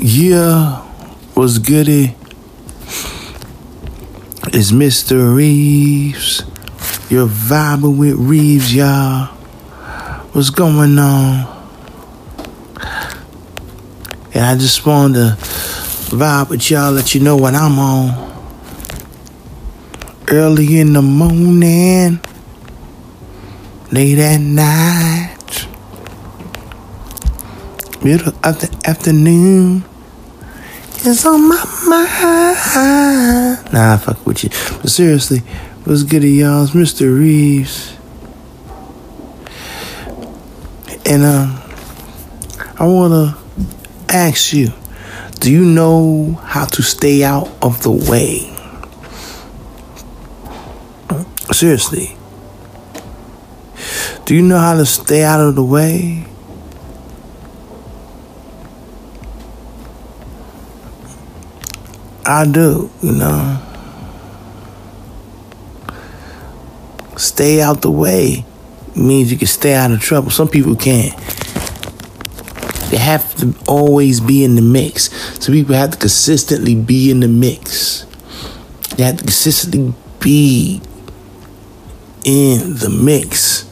Yeah, what's goody? It's Mr. Reeves. You're vibing with Reeves, y'all. What's going on? And I just wanted to vibe with y'all, let you know what I'm on. Early in the morning, late at night, middle of the afternoon. It's on my mind. Nah, I fuck with you. But seriously, what's good to y'all? It's Mr. Reeves. And um, I wanna ask you, do you know how to stay out of the way? Seriously. Do you know how to stay out of the way? I do, you know. Stay out the way means you can stay out of trouble. Some people can't. They have to always be in the mix. Some people have to consistently be in the mix. They have to consistently be in the mix.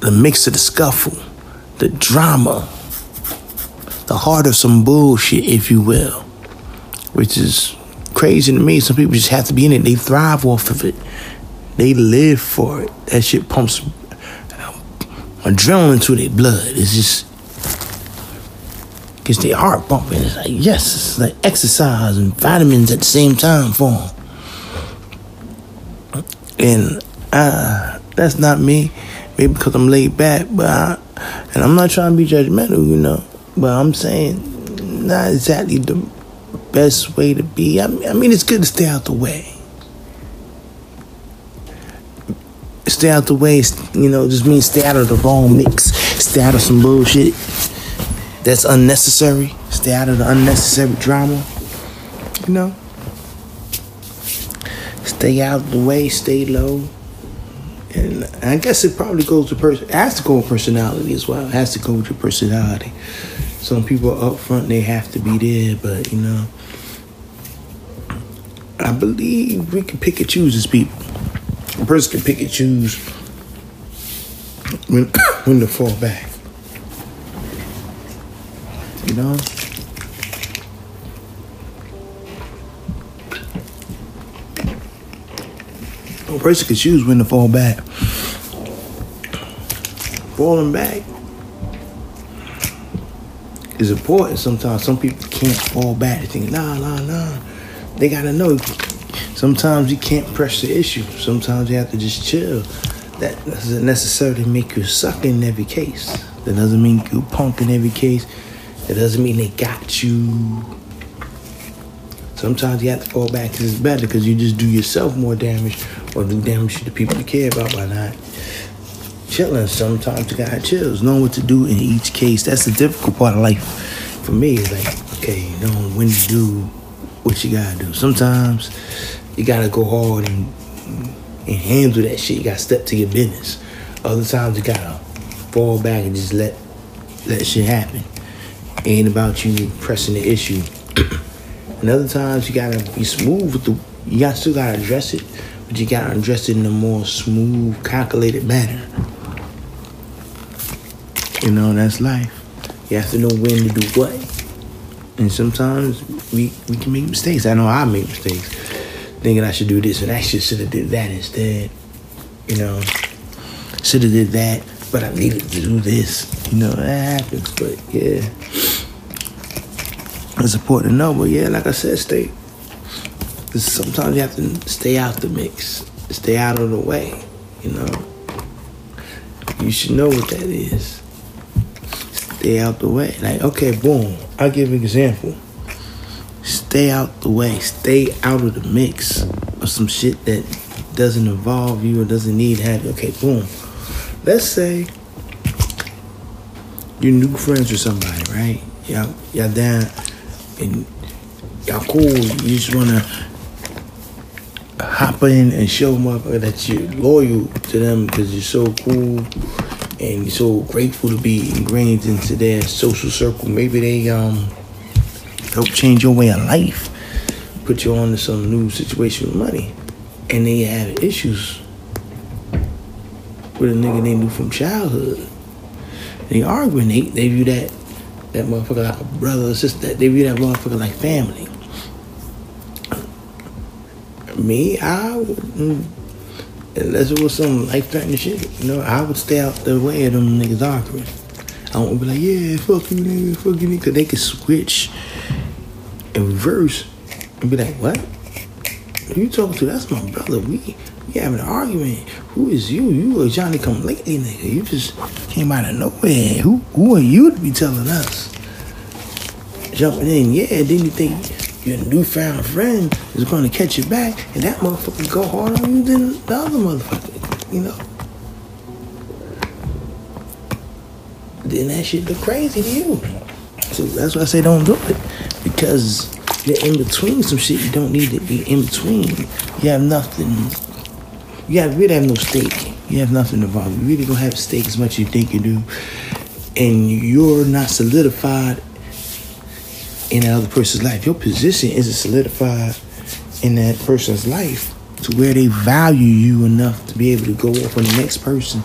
The mix of the scuffle, the drama, the heart of some bullshit, if you will. Which is crazy to me. Some people just have to be in it. They thrive off of it. They live for it. That shit pumps adrenaline to their blood. It's just gets their heart pumping. It's like yes, it's like exercise and vitamins at the same time for them. And uh, that's not me. Maybe because I'm laid back, but I, and I'm not trying to be judgmental, you know. But I'm saying not exactly the best way to be. I mean, I mean, it's good to stay out the way. Stay out the way, you know, just means stay out of the wrong mix. Stay out of some bullshit that's unnecessary. Stay out of the unnecessary drama. You know? Stay out of the way, stay low. And I guess it probably goes to person. Has to go with personality as well. It has to go with your personality. Some people up front, they have to be there, but you know, believe we can pick and choose as people. A person can pick and choose when when to fall back. You know? A person can choose when to fall back. Falling back is important sometimes. Some people can't fall back. They think, nah, nah, nah. They gotta know. Sometimes you can't press the issue. Sometimes you have to just chill. That doesn't necessarily make you suck in every case. That doesn't mean you punk in every case. That doesn't mean they got you. Sometimes you have to fall back because it's better because you just do yourself more damage or do damage to the people you care about by not chilling. Sometimes you gotta chill. Knowing what to do in each case. That's the difficult part of life for me. Is like, okay, knowing when to do what you gotta do. Sometimes you gotta go hard and and handle that shit. You gotta step to your business. Other times you gotta fall back and just let let shit happen. ain't about you pressing the issue. and other times you gotta be smooth with the you got still gotta address it, but you gotta address it in a more smooth, calculated manner. You know, that's life. You have to know when to do what. And sometimes we, we can make mistakes. I know I make mistakes. Thinking I should do this and I should should have did that instead. You know. Should have did that, but I needed to do this. You know, that happens. But yeah. It's important to know, but yeah, like I said, stay. Sometimes you have to stay out the mix, stay out of the way. You know, you should know what that is. Stay out the way. Like, okay, boom. I'll give an example. Stay out the way. Stay out of the mix of some shit that doesn't involve you or doesn't need have. Okay, boom. Let's say you're new friends with somebody, right? Y'all, y'all down and y'all cool. You just wanna hop in and show up that you're loyal to them because you're so cool and so grateful to be ingrained into their social circle. Maybe they um help change your way of life, put you on to some new situation with money, and they have issues with a nigga they knew from childhood. They arguing, they, they view that that motherfucker like a brother or sister. They view that motherfucker like family. Me, I would, unless it was some life threatening shit, you know, I would stay out the way of them niggas arguing. I won't be like, yeah, fuck you, nigga, fuck you, nigga, because they could switch and reverse and be like, what? Who you talking to? That's my brother. We we having an argument. Who is you? You a Johnny come lately nigga. You just came out of nowhere. Who who are you to be telling us? Jumping in, yeah, then you think your newfound friend is gonna catch you back and that motherfucker go harder on you than the other motherfucker, you know? Then that shit look crazy to you. So that's why I say don't do it. Because you're in between some shit you don't need to be in between. You have nothing. You have really have no stake. You have nothing involved. You really don't have stake as much as you think you do, and you're not solidified in that other person's life. Your position isn't solidified in that person's life to where they value you enough to be able to go up on the next person.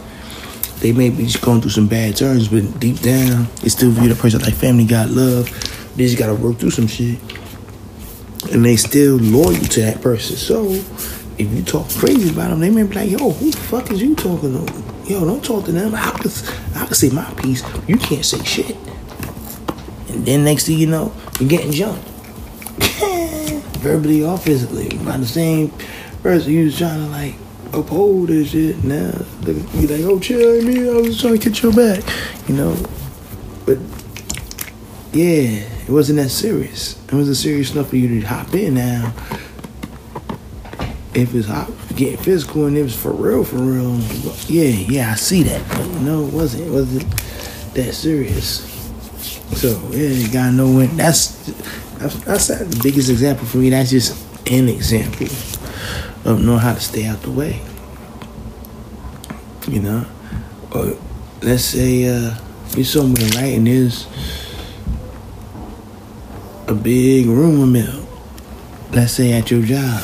They may be just going through some bad turns, but deep down, they still view the person like family, got love. They just gotta work through some shit and they still loyal to that person. So if you talk crazy about them, they may be like, "Yo, who the fuck is you talking to? Yo, don't talk to them. I could, I could say my piece. You can't say shit." And then next thing you know, you're getting jumped, verbally or physically, by the same person you was trying to like uphold this shit. Now you like, "Oh, chill, me. I was trying to get your back," you know. But yeah, it wasn't that serious. It wasn't serious enough for you to hop in now. If it's hot, getting physical and it was for real, for real, yeah, yeah, I see that. But no, it wasn't. It wasn't that serious. So yeah, you gotta know when. That's that's, that's the biggest example for me. That's just an example of knowing how to stay out the way. You know, or let's say uh, you're somewhere right and there's a big rumor mill. Let's say at your job.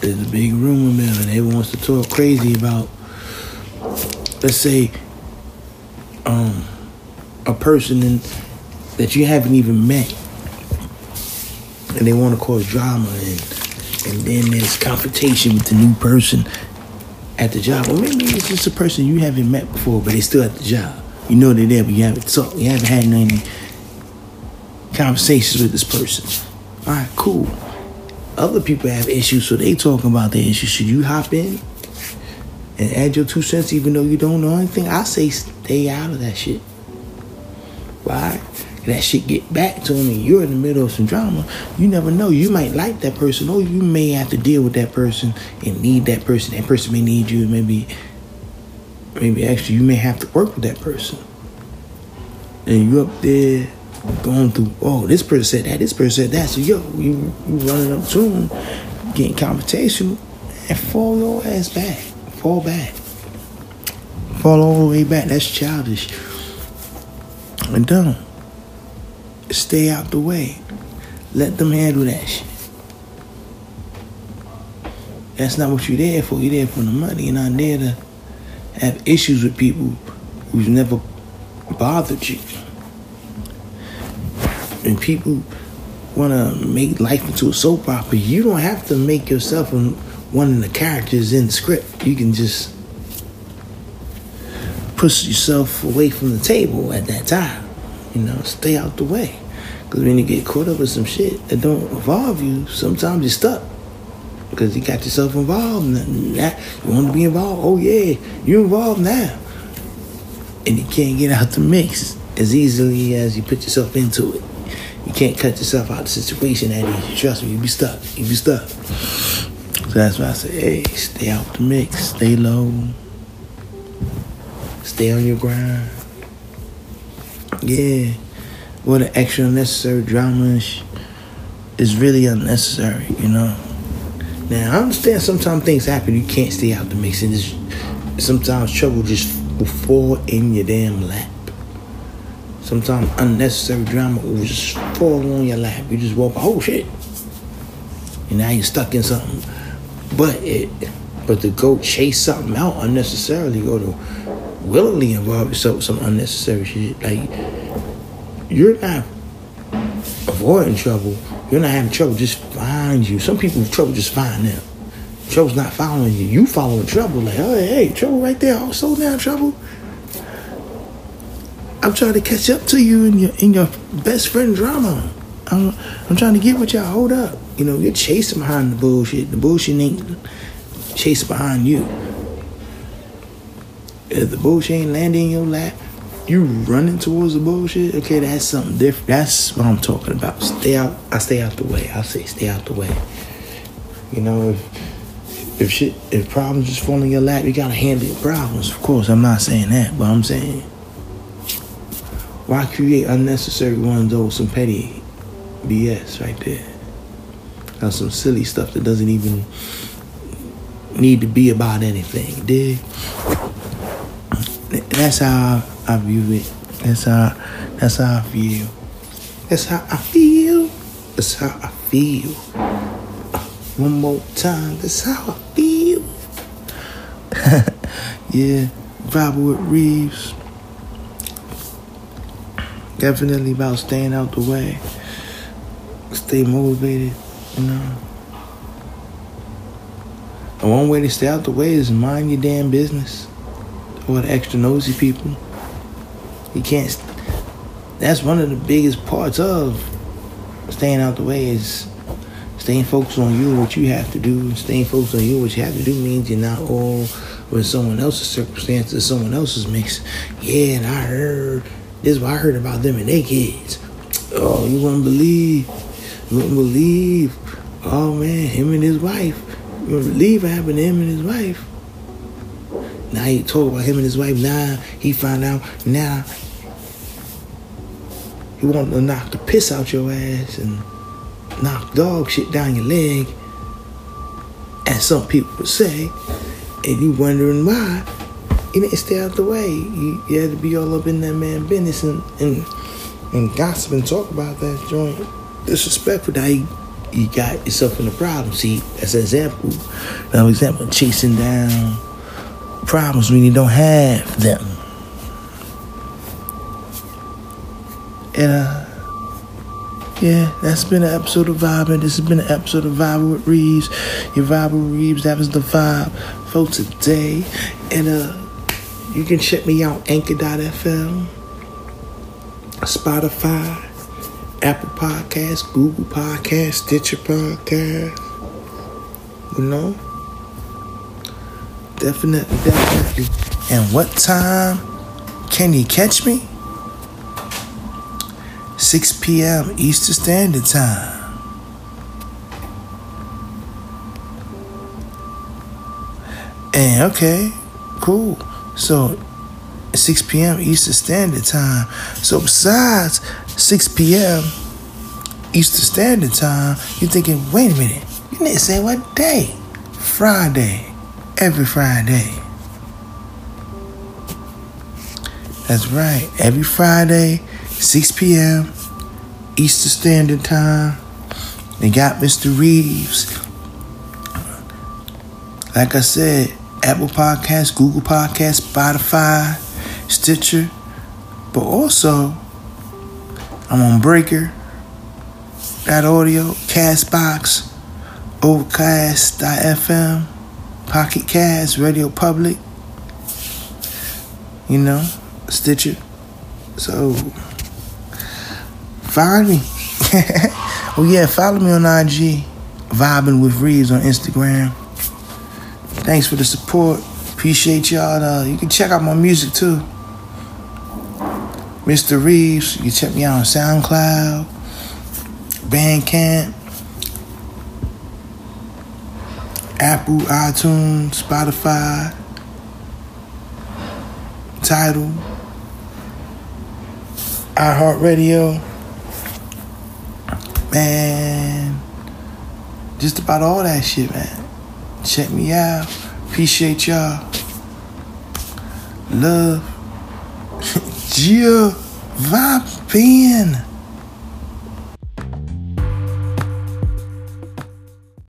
There's a big rumor mill and they wants to talk crazy about let's say um a person in, that you haven't even met and they want to cause drama and and then there's confrontation with the new person at the job or maybe it's just a person you haven't met before but they still at the job you know they're there but you haven't talked you haven't had any conversations with this person. All right, cool. Other people have issues, so they talking about their issues. Should you hop in and add your two cents, even though you don't know anything? I say stay out of that shit. Why? That shit get back to them, and you're in the middle of some drama. You never know. You might like that person, or you may have to deal with that person and need that person. That person may need you. Maybe, maybe actually, you may have to work with that person. And you up there going through, oh, this person said that, this person said that. So yo, you you running up to him, getting confrontation, and fall your ass back. Fall back. Fall all the way back. That's childish. And don't. Stay out the way. Let them handle that shit. That's not what you're there for. You're there for the money. You're not there to have issues with people who's never bothered you and people want to make life into a soap opera, you don't have to make yourself one of the characters in the script. You can just push yourself away from the table at that time. You know, stay out the way. Because when you get caught up with some shit that don't involve you, sometimes you're stuck. Because you got yourself involved. Now, you want to be involved? Oh, yeah, you're involved now. And you can't get out the mix as easily as you put yourself into it. You can't cut yourself out of the situation that easy. Trust me, you be stuck. You be stuck. So that's why I say, hey, stay out the mix. Stay low. Stay on your grind. Yeah. What an extra unnecessary drama is really unnecessary, you know. Now I understand sometimes things happen. You can't stay out the mix, and just sometimes trouble just will fall in your damn lap. Sometimes unnecessary drama will just fall on your lap. You just walk, oh shit, and now you're stuck in something. But it, but to go chase something out unnecessarily, or to willingly involve yourself with some unnecessary shit, like you're not avoiding trouble. You're not having trouble. Just find you. Some people trouble just find them. Trouble's not following you. You following trouble. Like, oh, hey, trouble right there. Oh, slow down, trouble. I'm trying to catch up to you in your in your best friend drama. I'm I'm trying to get with y'all. Hold up. You know, you're chasing behind the bullshit. The bullshit ain't chasing behind you. If the bullshit ain't landing in your lap, you running towards the bullshit. Okay, that's something different. That's what I'm talking about. Stay out. I stay out the way. I say stay out the way. You know, if if shit, if problems just fall in your lap, you gotta handle your problems. Of course, I'm not saying that, but I'm saying why create unnecessary ones over some petty BS right there? That's some silly stuff that doesn't even need to be about anything. Dig? That's how I view it. That's how that's how I feel. That's how I feel. That's how I feel. Uh, one more time. That's how I feel. yeah, vibe with Reeves. Definitely about staying out the way. Stay motivated, you know. And one way to stay out the way is mind your damn business. Or the extra nosy people. You can't. That's one of the biggest parts of staying out the way is staying focused on you, what you have to do. Staying focused on you, what you have to do means you're not all with someone else's circumstances, someone else's mix. Yeah, and I heard this is what I heard about them and their kids. Oh, you wouldn't believe. You wouldn't believe. Oh man, him and his wife. You wouldn't believe what happened to him and his wife. Now he talk about him and his wife. Now he found out. Now he want to knock the piss out your ass and knock dog shit down your leg, as some people would say, and you wondering why you didn't stay out the way. You, you had to be all up in that man business and and, and gossip and talk about that joint. Disrespectful. You, you got yourself in a problem. See, as an example, another example, chasing down problems when you don't have them. And uh, yeah, that's been an episode of Vibing. This has been an episode of Vibing with Reeves. Your Vibing with Reeves, that was the vibe for today. And uh, you can check me out Anchor.fm, Spotify, Apple Podcasts, Google Podcasts, Stitcher Podcast. You know? Definitely, definitely. And what time can you catch me? 6 p.m. Eastern Standard Time. And okay, cool. So 6 p.m. Eastern Standard Time. So besides 6 p.m. Eastern Standard Time, you're thinking, wait a minute, you didn't say what day? Friday. Every Friday. That's right. Every Friday, 6 p.m. Eastern Standard Time. They got Mr. Reeves. Like I said, Apple Podcasts, Google Podcasts, Spotify, Stitcher, but also I'm on Breaker, that audio, Castbox, Overcast.fm, Pocket Cast, Radio Public, you know, Stitcher. So find me. oh yeah, follow me on IG, Vibing with Reeves on Instagram. Thanks for the support. Appreciate y'all. Uh, you can check out my music too. Mr. Reeves. You can check me out on SoundCloud, Bandcamp, Apple, iTunes, Spotify, Tidal, iHeartRadio. Man, just about all that shit, man. Check me out. Appreciate y'all. Love. Vaping.